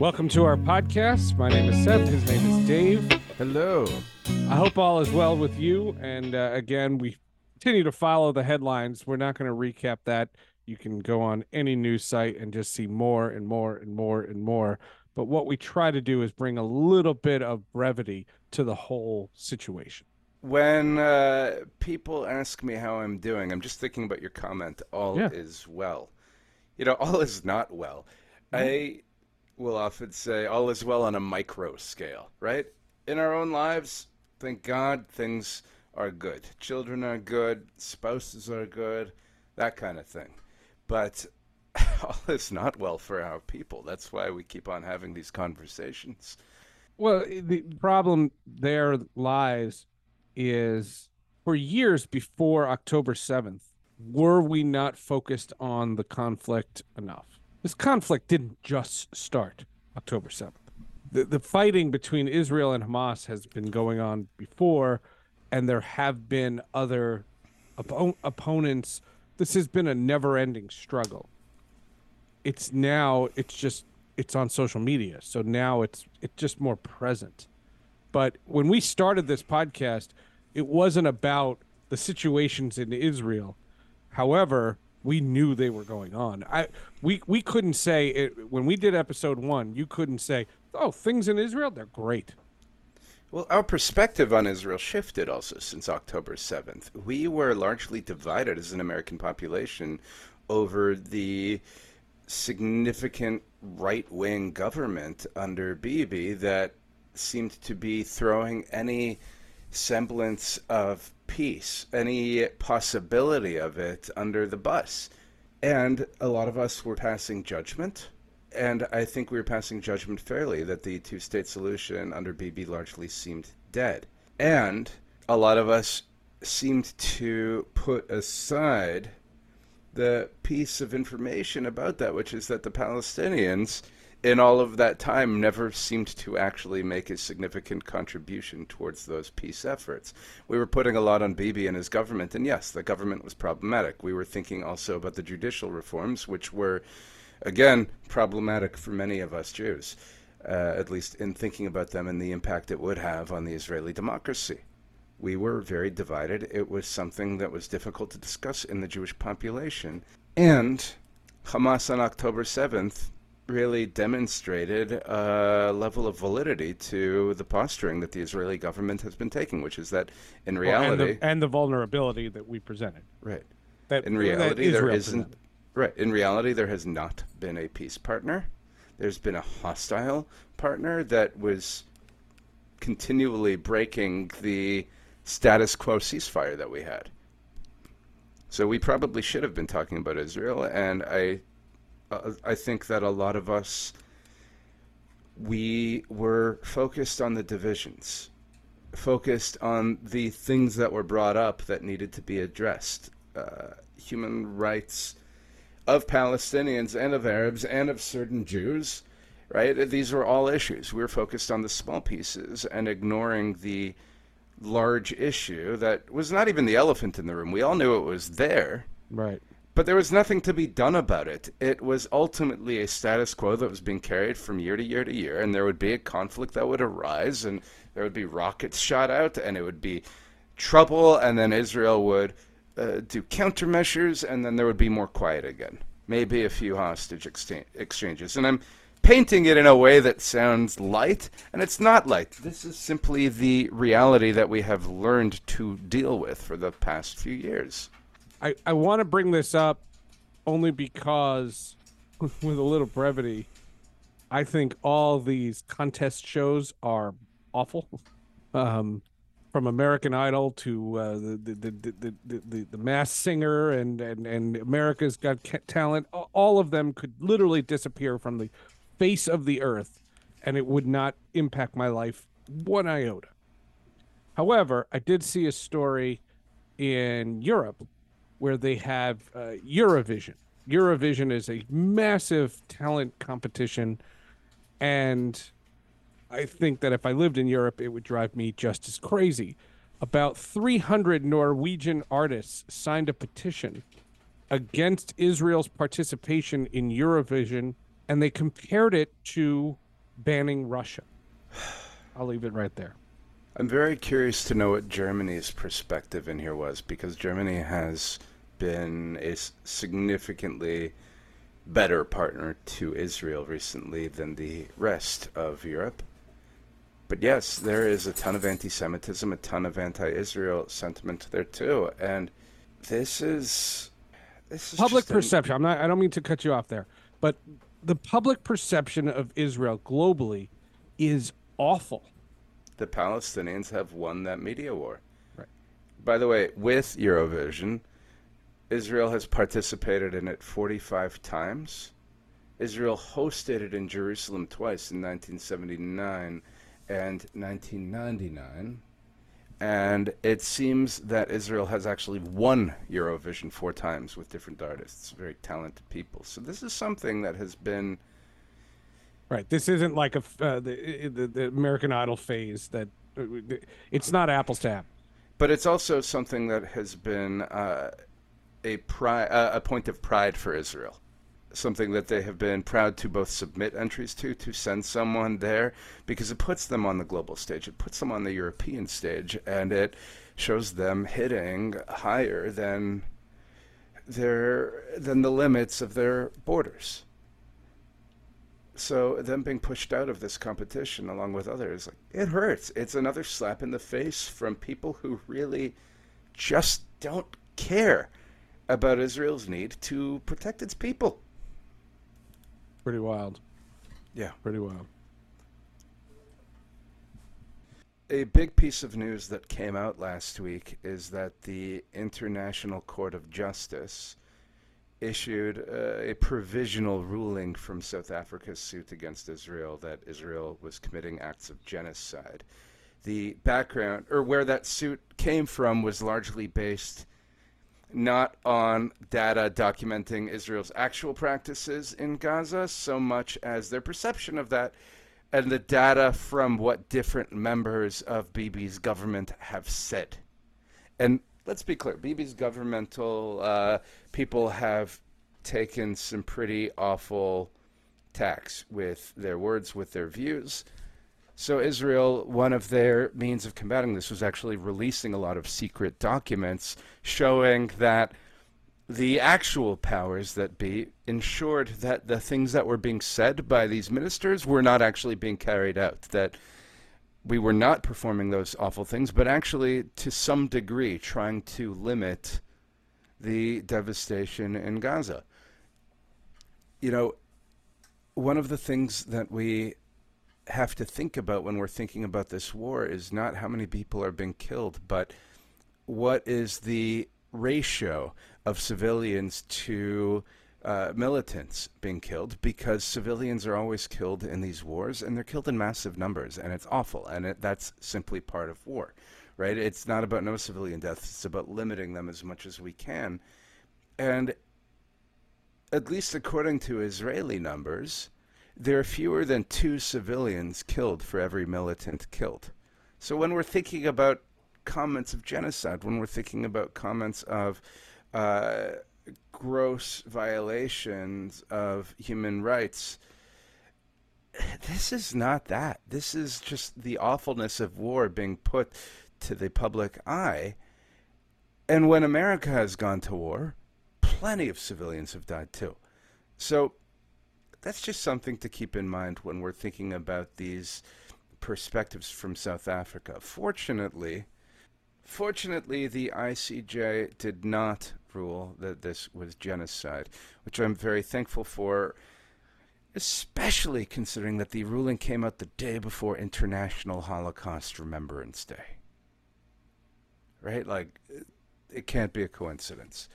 Welcome to our podcast. My name is Seth. His name is Dave. Hello. I hope all is well with you. And uh, again, we continue to follow the headlines. We're not going to recap that. You can go on any news site and just see more and more and more and more. But what we try to do is bring a little bit of brevity to the whole situation. When uh, people ask me how I'm doing, I'm just thinking about your comment, all Yeah. is well. You know, all is not well. I will often say all is well on a micro scale, right? In our own lives, thank God things are good. Children are good, spouses are good, that kind of thing. But all is not well for our people. That's why we keep on having these conversations. Well, the problem there lies is for years before October 7th, were we not focused on the conflict enough? This conflict didn't just start October 7th. The, the fighting between Israel and Hamas has been going on before, and there have been other oppo- opponents. This has been a never ending struggle. It's now, it's just, it's on social media. So now it's, it's just more present. But when we started this podcast, it wasn't about the situations in Israel. However, we knew they were going on. I we we couldn't say it when we did episode 1, you couldn't say, "Oh, things in Israel, they're great." Well, our perspective on Israel shifted also since October 7th. We were largely divided as an American population over the significant right wing government under Bibi that seemed to be throwing any semblance of peace, any possibility of it under the bus. And a lot of us were passing judgment. And I think we were passing judgment fairly that the two state solution under Bibi largely seemed dead. And a lot of us seemed to put aside the piece of information about that, which is that the Palestinians, in all of that time, never seemed to actually make a significant contribution towards those peace efforts. We were putting a lot on Bibi and his government, and yes, the government was problematic. We were thinking also about the judicial reforms, which were, again, problematic for many of us Jews, uh, at least in thinking about them and the impact it would have on the Israeli democracy we were very divided. It was something that was difficult to discuss in the Jewish population. And Hamas on October 7th really demonstrated a level of validity to the posturing that the Israeli government has been taking, which is that in Well, reality, and, the, and the vulnerability that we presented. right. That In reality, there Israel isn't. presented. Right. In reality, there has not been a peace partner. There's been a hostile partner that was continually breaking the status quo ceasefire that we had. So we probably should have been talking about Israel, and I, uh, I think that a lot of us, we were focused on the divisions, focused on the things that were brought up that needed to be addressed, uh, human rights of Palestinians and of Arabs and of certain Jews, right? These were all issues. We were focused on the small pieces and ignoring the large issue that was not even the elephant in the room. We all knew it was there, Right. But there was nothing to be done about it. It was ultimately a status quo that was being carried from year to year to year, and there would be a conflict that would arise, and there would be rockets shot out, and it would be trouble, and then Israel would uh, do countermeasures, and then there would be more quiet again. Maybe a few hostage exchange- exchanges. And I'm painting it in a way that sounds light, and it's not light. This is simply the reality that we have learned to deal with for the past few years. I, I want to bring this up only because, with a little brevity, I think all these contest shows are awful. Um, from American Idol to uh, the, the, the, the, the, the, Masked Singer and, and, and America's Got Talent, all of them could literally disappear from the face of the earth and it would not impact my life one iota. However, I did see a story in Europe where they have uh, Eurovision. Eurovision is a massive talent competition, and I think that if I lived in Europe, it would drive me just as crazy. About 300 Norwegian artists signed a petition against Israel's participation in Eurovision, and they compared it to banning Russia. I'll leave it right there. I'm very curious to know what Germany's perspective in here was because Germany has been a significantly better partner to Israel recently than the rest of Europe. But yes, there is a ton of anti Semitism, a ton of anti Israel sentiment there too. And this is this is public perception. I'm not I don't mean to cut you off there, but the public perception of Israel globally is awful. The Palestinians have won that media war. Right. By the way, with Eurovision, Israel has participated in it 45 times. Israel hosted it in Jerusalem twice in 1979 and 1999. And it seems that Israel has actually won Eurovision four times with different artists, very talented people. So this is something that has been. Right. This isn't like a uh, the, the, the American Idol phase that uh, it's not apples to apples. But it's also something that has been uh, a pride, uh, a point of pride for Israel something that they have been proud to both submit entries to, to send someone there, because it puts them on the global stage, it puts them on the European stage, and it shows them hitting higher than their than the limits of their borders. So them being pushed out of this competition along with others, like it hurts. It's another slap in the face from people who really just don't care about Israel's need to protect its people. Pretty wild. Yeah. Pretty wild. A big piece of news that came out last week is that the International Court of Justice issued a provisional ruling from South Africa's suit against Israel that Israel was committing acts of genocide. The background, or where that suit came from, was largely based not on data documenting Israel's actual practices in Gaza so much as their perception of that and the data from what different members of Bibi's government have said. And let's be clear Bibi's governmental uh, people have taken some pretty awful tacks with their words, with their views. So, Israel, one of their means of combating this was actually releasing a lot of secret documents showing that the actual powers that be ensured that the things that were being said by these ministers were not actually being carried out, that we were not performing those awful things, but actually, to some degree, trying to limit the devastation in Gaza. You know, one of the things that we have to think about when we're thinking about this war is not how many people are being killed, but what is the ratio of civilians to uh, militants being killed because civilians are always killed in these wars and they're killed in massive numbers and it's awful and it, that's simply part of war right it's not about no civilian deaths it's about limiting them as much as we can and at least according to israeli numbers there are fewer than two civilians killed for every militant killed. So when we're thinking about comments of genocide, when we're thinking about comments of uh, gross violations of human rights, this is not that. This is just the awfulness of war being put to the public eye. And when America has gone to war, plenty of civilians have died too. So that's just something to keep in mind when we're thinking about these perspectives from South Africa. Fortunately, fortunately, the ICJ did not rule that this was genocide, which I'm very thankful for, especially considering that the ruling came out the day before International Holocaust Remembrance Day. Right? Like, it can't be a coincidence.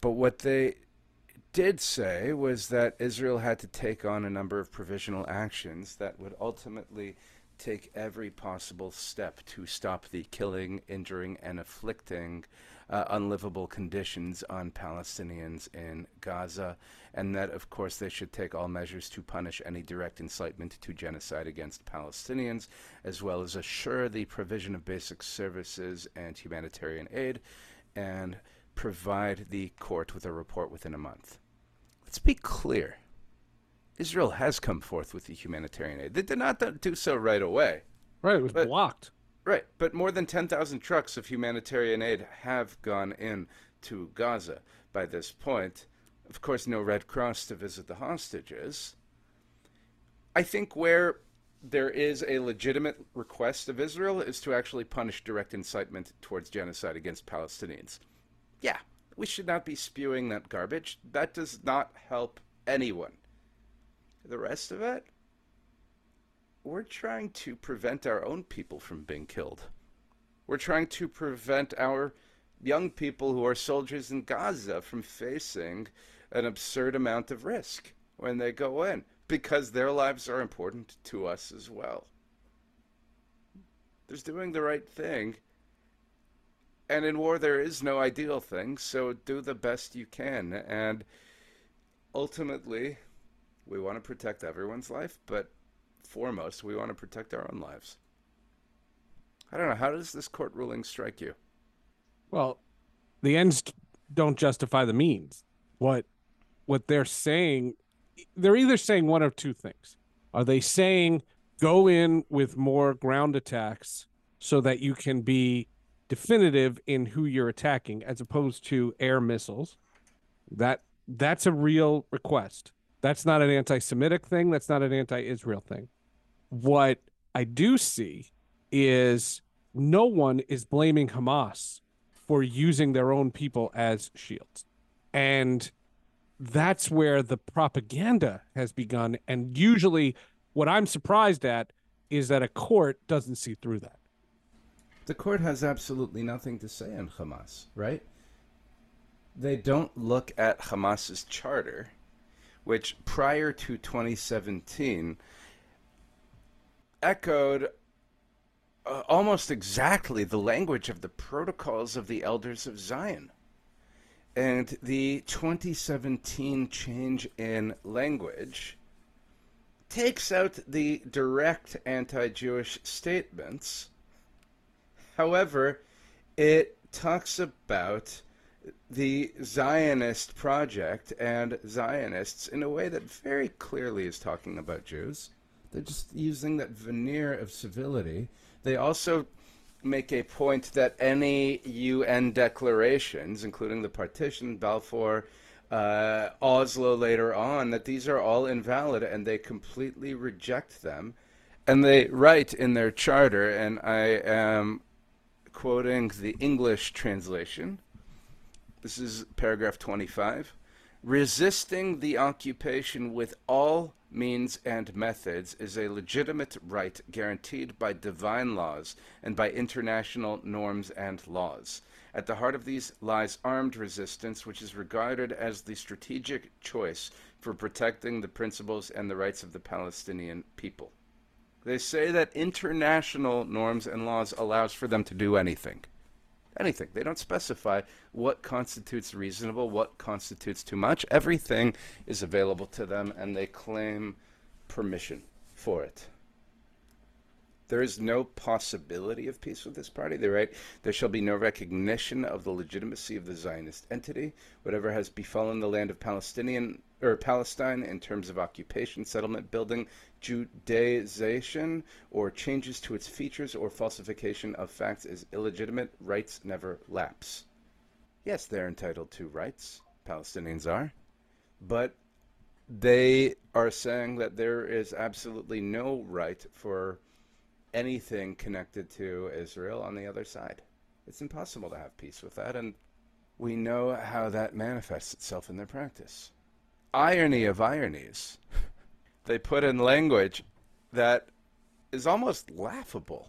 But what they did say was that Israel had to take on a number of provisional actions that would ultimately take every possible step to stop the killing, injuring, and afflicting uh, unlivable conditions on Palestinians in Gaza, and that, of course, they should take all measures to punish any direct incitement to genocide against Palestinians, as well as assure the provision of basic services and humanitarian aid, and provide the court with a report within a month. Let's be clear. Israel has come forth with the humanitarian aid. They did not do so right away. Right, it was blocked. Right, but more than 10,000 trucks of humanitarian aid have gone in to Gaza by this point. Of course, no Red Cross to visit the hostages. I think where there is a legitimate request of Israel is to actually punish direct incitement towards genocide against Palestinians. Yeah, we should not be spewing that garbage. That does not help anyone. The rest of it, we're trying to prevent our own people from being killed. We're trying to prevent our young people who are soldiers in Gaza from facing an absurd amount of risk when they go in because their lives are important to us as well. There's doing the right thing. And in war, there is no ideal thing, so do the best you can. And ultimately, we want to protect everyone's life, but foremost, we want to protect our own lives. I don't know. How does this court ruling strike you? Well, the ends don't justify the means. What what they're saying, they're either saying one of two things. Are they saying go in with more ground attacks so that you can be definitive in who you're attacking as opposed to air missiles? That that's a real request. That's not an anti-Semitic thing. That's not an anti-Israel thing. What I do see is no one is blaming Hamas for using their own people as shields. And that's where the propaganda has begun. And usually, what I'm surprised at is that a court doesn't see through that. The court has absolutely nothing to say on Hamas, right? They don't look at Hamas's charter which prior to 2017 echoed uh, almost exactly the language of the protocols of the elders of Zion. And the 2017 change in language takes out the direct anti Jewish statements. However, it talks about the Zionist project and Zionists in a way that very clearly is talking about Jews. They're just using that veneer of civility. They also make a point that any UN declarations, including the partition, Balfour, uh, Oslo later on, that these are all invalid and they completely reject them. And they write in their charter, and I am quoting the English translation this is paragraph 25. Resisting the occupation with all means and methods is a legitimate right guaranteed by divine laws and by international norms and laws. At the heart of these lies armed resistance, which is regarded as the strategic choice for protecting the principles and the rights of the Palestinian people. They say that international norms and laws allows for them to do anything anything. They don't specify what constitutes reasonable, what constitutes too much. Everything is available to them, and they claim permission for it. There is no possibility of peace with this party. They write, There shall be no recognition of the legitimacy of the Zionist entity. Whatever has befallen the land of Palestinian or Palestine in terms of occupation, settlement building, Judaization, or changes to its features or falsification of facts is illegitimate. Rights never lapse. Yes, they're entitled to rights. Palestinians are. But they are saying that there is absolutely no right for anything connected to Israel on the other side. It's impossible to have peace with that, and we know how that manifests itself in their practice. Irony of ironies. they put in language that is almost laughable.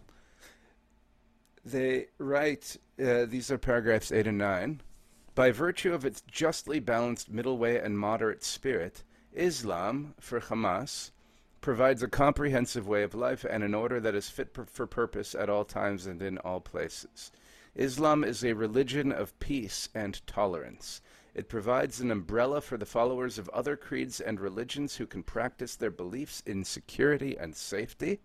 They write, uh, these are paragraphs 8 and 9. By virtue of its justly balanced middle way and moderate spirit, Islam, for Hamas, provides a comprehensive way of life and an order that is fit for purpose at all times and in all places. Islam is a religion of peace and tolerance. It provides an umbrella for the followers of other creeds and religions who can practice their beliefs in security and safety.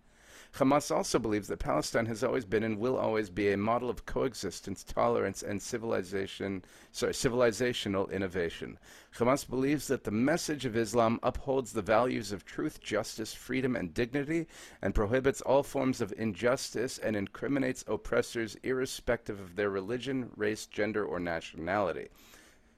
Hamas also believes that Palestine has always been and will always be a model of coexistence, tolerance, and civilization, sorry, civilizational innovation. Hamas believes that the message of Islam upholds the values of truth, justice, freedom, and dignity, and prohibits all forms of injustice and incriminates oppressors irrespective of their religion, race, gender, or nationality.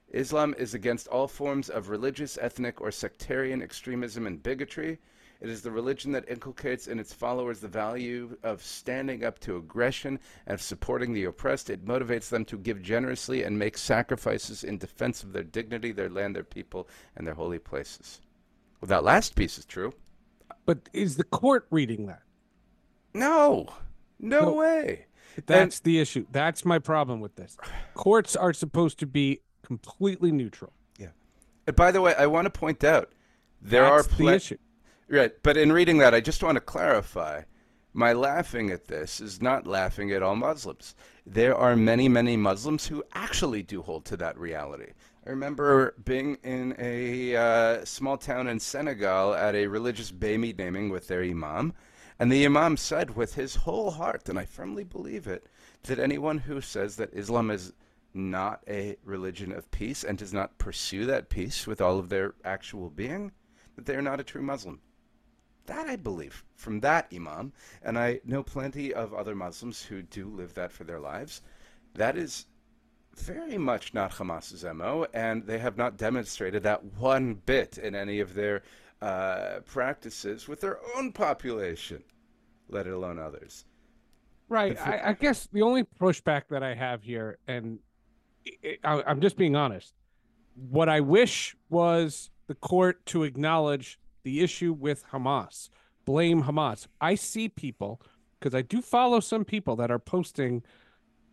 Islam is against all forms of religious, ethnic, or sectarian extremism and bigotry. It is the religion that inculcates in its followers the value of standing up to aggression and of supporting the oppressed. It motivates them to give generously and make sacrifices in defense of their dignity, their land, their people, and their holy places. Well, that last piece is true. But is the court reading that? No, no, no way. That's and, the issue. That's my problem with this. Courts are supposed to be completely neutral. Yeah. And by the way, I want to point out there That's are pl- the issue. Right, but in reading that, I just want to clarify. My laughing at this is not laughing at all Muslims. There are many, many Muslims who actually do hold to that reality. I remember being in a uh, small town in Senegal at a religious Bemi naming with their imam, and the imam said with his whole heart, and I firmly believe it, that anyone who says that Islam is not a religion of peace and does not pursue that peace with all of their actual being, that they are not a true Muslim. That I believe from that Imam, and I know plenty of other Muslims who do live that for their lives. That is very much not Hamas's MO, and they have not demonstrated that one bit in any of their uh, practices with their own population, let alone others. Right. I, I, guess the only pushback that I have here, and I, I'm just being honest, what I wish was the court to acknowledge the issue with Hamas, blame Hamas. I see people because I do follow some people that are posting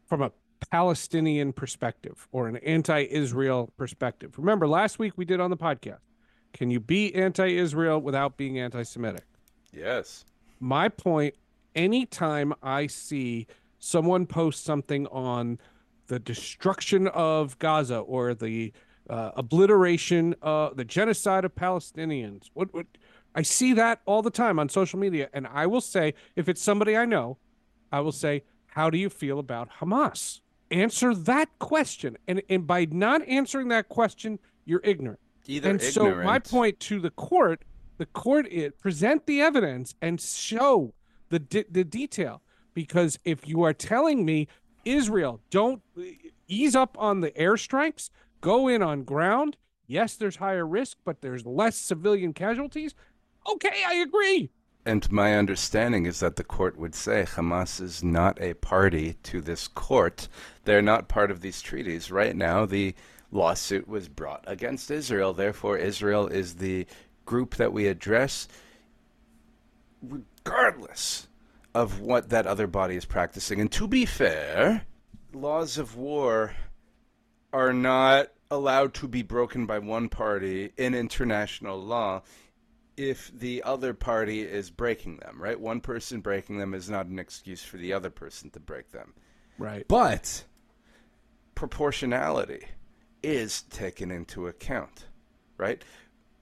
from a Palestinian perspective or an anti-Israel perspective. Remember last week we did on the podcast. Can you be anti-Israel without being anti-Semitic? Yes. My point anytime I see someone post something on the destruction of Gaza or the uh, obliteration, uh, the genocide of Palestinians. What, what I see that all the time on social media, and I will say, if it's somebody I know, I will say, "How do you feel about Hamas?" Answer that question, and and by not answering that question, you're ignorant. Either and ignorant. so my point to the court, the court it present the evidence and show the the detail because if you are telling me Israel don't ease up on the airstrikes, go in on ground. Yes, there's higher risk, but there's less civilian casualties. Okay, I agree. And my understanding is that the court would say Hamas is not a party to this court. They're not part of these treaties. Right now, the lawsuit was brought against Israel. Therefore, Israel is the group that we address regardless of what that other body is practicing. And to be fair, laws of war are not allowed to be broken by one party in international law if the other party is breaking them, right? One person breaking them is not an excuse for the other person to break them. Right. But proportionality is taken into account, right?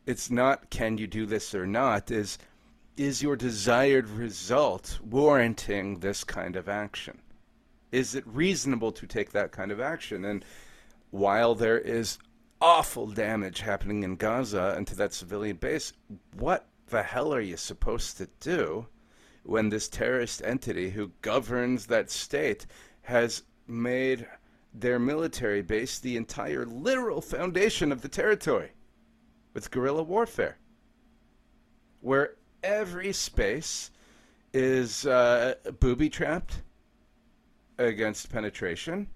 It's not can you do this or not, is is your desired result warranting this kind of action? Is it reasonable to take that kind of action? And while there is awful damage happening in Gaza and to that civilian base, what the hell are you supposed to do when this terrorist entity who governs that state has made their military base the entire literal foundation of the territory with guerrilla warfare? Where every space is uh, booby trapped against penetration,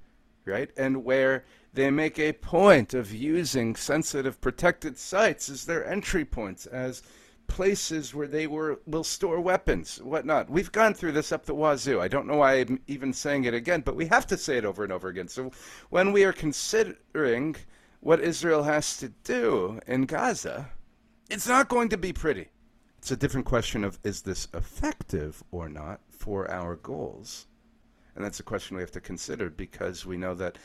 right? And where they make a point of using sensitive protected sites as their entry points, as places where they were will store weapons, whatnot. We've gone through this up the wazoo. I don't know why I'm even saying it again, but we have to say it over and over again. So when we are considering what Israel has to do in Gaza, it's not going to be pretty. It's a different question of is this effective or not for our goals? And that's a question we have to consider because we know that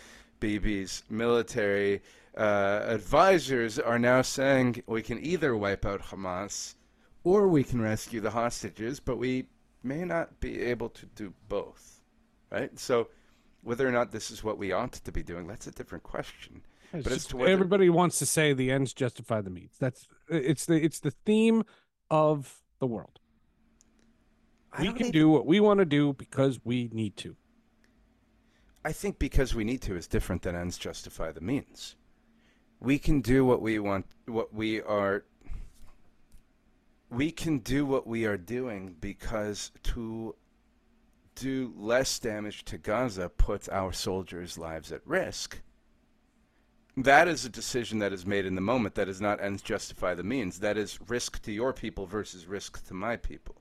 Bibi's military uh, advisors are now saying we can either wipe out Hamas or we can rescue the hostages, but we may not be able to do both, right? So, whether or not this is what we ought to be doing, that's a different question. It's But as just- to whether- everybody wants to say the ends justify the means. That's it's the it's the theme of the world. We can even- do what we want to do because we need to. I think because we need to is different than ends justify the means. We can do what we want, what we are. We can do what we are doing because to do less damage to Gaza puts our soldiers' lives at risk. That is a decision that is made in the moment. That is not ends justify the means. That is risk to your people versus risk to my people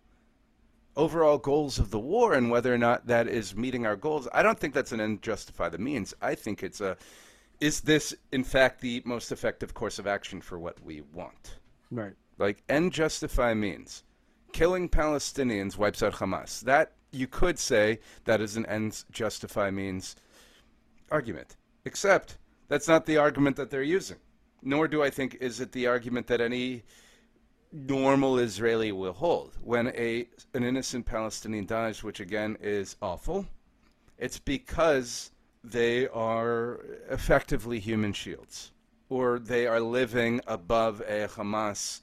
overall goals of the war and whether or not that is meeting our goals. I don't think that's an end justify the means. I think it's a is this in fact the most effective course of action for what we want? Right. Like end justify means killing Palestinians wipes out Hamas. That you could say that is an end justify means argument. Except that's not the argument that they're using. Nor do I think is it the argument that any normal Israeli will hold. When a an innocent Palestinian dies, which again is awful, it's because they are effectively human shields, or they are living above a Hamas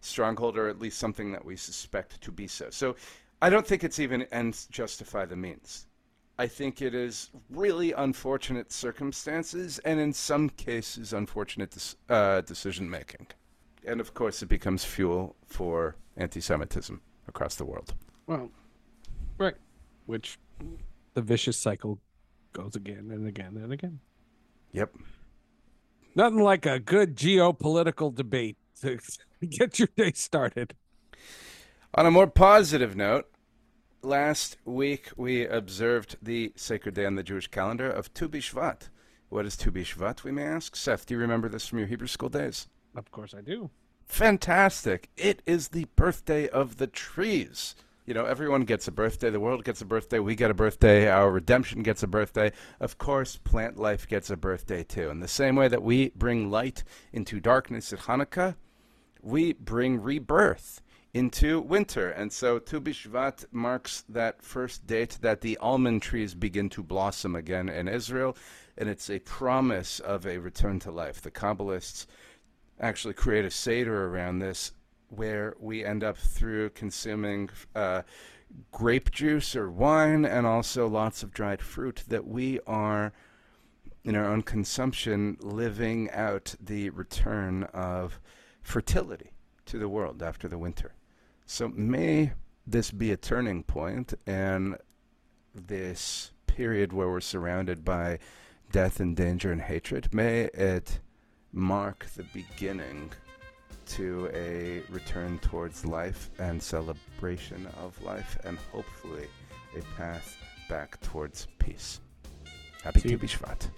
stronghold, or at least something that we suspect to be so. So, I don't think it's even ends justify the means. I think it is really unfortunate circumstances, and in some cases, unfortunate uh, decision making. And of course, it becomes fuel for anti Semitism across the world. Well, right. Which the vicious cycle goes again and again and again. Yep. Nothing like a good geopolitical debate to get your day started. On a more positive note, last week we observed the sacred day on the Jewish calendar of Tu B'Shvat. What is Tu B'Shvat, we may ask? Seth, do you remember this from your Hebrew school days? Of course I do. Fantastic. It is the birthday of the trees. You know, everyone gets a birthday. The world gets a birthday. We get a birthday. Our redemption gets a birthday. Of course, plant life gets a birthday too. In the same way that we bring light into darkness at Hanukkah, we bring rebirth into winter. And so Tu B'Shvat marks that first date that the almond trees begin to blossom again in Israel. And it's a promise of a return to life. The Kabbalists actually create a Seder around this where we end up through consuming uh, grape juice or wine and also lots of dried fruit that we are in our own consumption living out the return of fertility to the world after the winter. So may this be a turning point and this period where we're surrounded by death and danger and hatred, may it mark the beginning to a return towards life and celebration of life and hopefully a path back towards peace. Happy Tu B'Shvat.